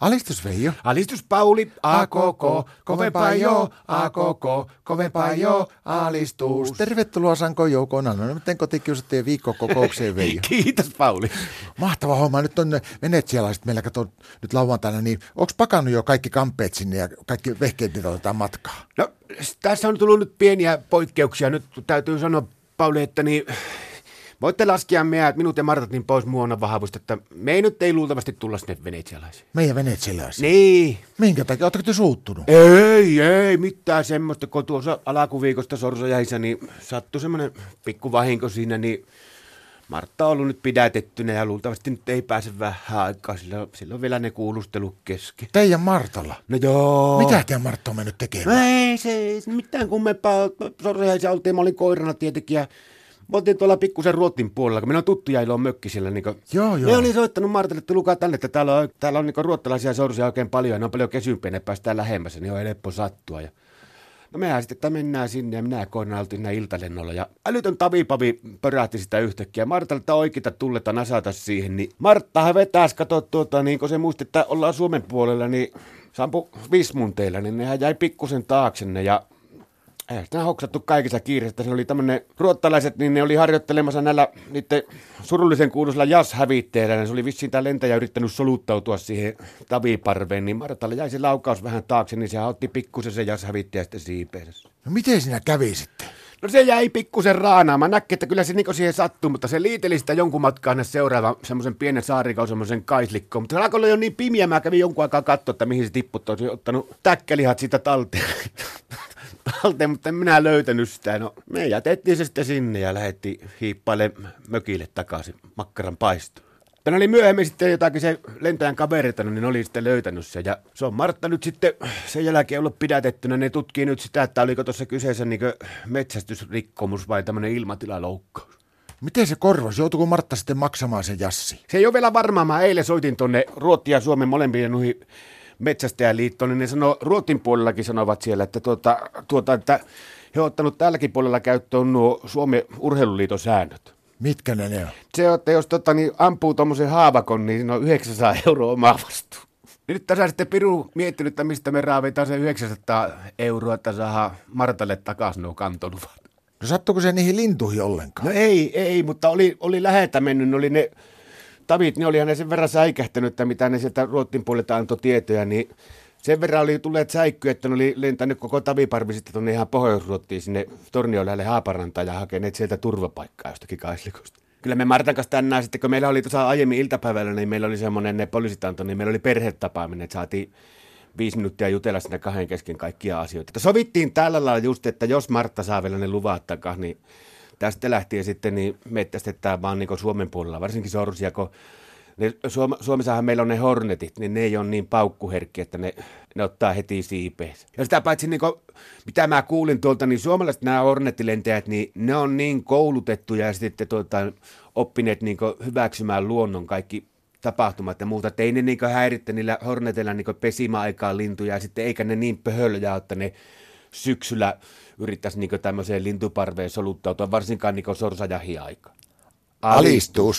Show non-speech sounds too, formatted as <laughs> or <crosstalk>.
Alistus Veijo. Alistus Pauli, a koko, kovempaa jo, a koko, kovempaa jo, alistus. Tervetuloa Sanko Joukona. No miten kotikiusattiin viikkokokoukseen <laughs> Veijo. Kiitos Pauli. Mahtava homma. Nyt on venetsialaiset meillä kato nyt lauantaina, niin onko pakannut jo kaikki kampeet sinne ja kaikki vehkeet, mitä otetaan matkaa? No tässä on tullut nyt pieniä poikkeuksia. Nyt täytyy sanoa Pauli, että niin Voitte laskea meidät, minut ja Martat niin pois muona vahvuista, että me ei nyt ei luultavasti tulla sinne venetsialaisiin. Meidän venetsialaisiin? Niin. Minkä takia? Oletteko te suuttunut? Ei, ei, mitään semmoista, kun tuossa alakuviikosta Sorsajäissä, niin sattui semmoinen pikku vahinko siinä, niin Martta on ollut nyt pidätettynä ja luultavasti nyt ei pääse vähän aikaa, sillä, sillä on vielä ne kuulustelu kesken. Teidän Martalla? No joo. Mitä teidän Martta on mennyt tekemään? No ei se, ei mitään kummempaa. Sorsajäissä oltiin, mä olin koirana tietenkin ja Mä oltiin tuolla pikkusen Ruotin puolella, kun meillä on tuttuja ilo mökki siellä. Niin kuin, joo, joo. Ne oli soittanut Martalle, että lukaa tänne, että täällä on, täällä on niin ruottalaisia sorsia oikein paljon ja ne on paljon kesympejä, ne päästään lähemmässä, niin on helppo sattua. Ja No mehän sitten, että mennään sinne ja minä koina oltiin iltalennolla ja älytön tavipavi pörähti sitä yhtäkkiä. Martalta oikeita tulleta nasata siihen, niin Marttahan vetäisi, kato tuota, niin kun se muisti, että ollaan Suomen puolella, niin sampu vismunteilla, niin nehän jäi pikkusen taaksenne ja ei sitä hoksattu kaikissa kiireistä. Se oli tämmöinen, ruottalaiset, niin ne oli harjoittelemassa näillä niiden surullisen kuuluisilla jazz-hävitteillä. Se oli vissiin tämä lentäjä yrittänyt soluttautua siihen taviparveen, niin Martalle jäi se laukaus vähän taakse, niin se otti pikkusen se jazz-hävittäjä sitten siipeensä. No miten sinä kävi sitten? No se jäi pikkusen raanaamaan. Näkki, että kyllä se niinku siihen sattuu, mutta se liiteli sitä jonkun matkaa ne seuraava semmoisen pienen saarikaun semmoisen kaislikkoon. Mutta se alkoi olla jo niin pimiä, mä kävin jonkun aikaa katsoa, että mihin se tippui. Olisi ottanut täkkelihat siitä talteen <laughs> talteen, mutta en minä löytänyt sitä. No, me jätettiin se sitten sinne ja lähdettiin hiippaille mökille takaisin makkaran paistoon. Tänä oli myöhemmin sitten jotakin se lentäjän kavereita, niin ne oli sitten löytänyt se. Ja se on Martta nyt sitten sen jälkeen ollut pidätettynä. Ne tutkii nyt sitä, että oliko tuossa kyseessä niin metsästysrikkomus vai tämmöinen ilmatilaloukkaus. Miten se korvasi? Joutuiko Martta sitten maksamaan sen jassi? Se ei ole vielä varmaa. Mä eilen soitin tuonne Ruotti ja Suomen molempien nuihin metsästäjäliittoon, niin ne sanoo, Ruotin puolellakin sanovat siellä, että, tuota, tuota, että he ovat ottanut tälläkin puolella käyttöön nuo Suomen urheiluliiton säännöt. Mitkä ne, ne on? Se on, että jos tota, niin ampuu tuommoisen haavakon, niin on 900 <laughs> euroa oma vastuu. Nyt tässä sitten Piru miettinyt, että mistä me raavitaan se 900 euroa, että saadaan Martalle takaisin nuo kantoluvat. No sattuuko se niihin lintuihin ollenkaan? No ei, ei, mutta oli, oli läheltä mennyt, ne oli ne tavit, ne olihan ne sen verran säikähtänyt, että mitä ne sieltä Ruotin puolelta antoi tietoja, niin sen verran oli tulleet säikkyä, että ne oli lentänyt koko taviparvi sitten tuonne ihan pohjois sinne Torniolälle Haaparantaan ja hakeneet sieltä turvapaikkaa jostakin kaislikosta. Kyllä me Martan kanssa tänään sitten, kun meillä oli tuossa aiemmin iltapäivällä, niin meillä oli semmoinen ne poliisit antoi, niin meillä oli perhetapaaminen, että saatiin viisi minuuttia jutella sinne kahden kesken kaikkia asioita. Sovittiin tällä lailla just, että jos Martta saa vielä ne luvat takaa, niin tästä lähtien sitten niin mettästetään vaan niin Suomen puolella, varsinkin sorsia, kun ne, Suom- Suomessahan meillä on ne hornetit, niin ne ei ole niin paukkuherkkiä, että ne, ne ottaa heti siipeensä. Ja sitä paitsi, niin kuin, mitä mä kuulin tuolta, niin suomalaiset nämä hornettilentäjät, niin ne on niin koulutettuja ja sitten tuota, oppineet niin hyväksymään luonnon kaikki tapahtumat ja muuta. Ei ne niin häiritte niillä horneteilla niin pesimäaikaan lintuja ja sitten eikä ne niin pöhöljää, että ne syksyllä yrittäisi niin tämmöiseen lintuparveen soluttautua, varsinkaan niin sorsajahi aika. Alistus.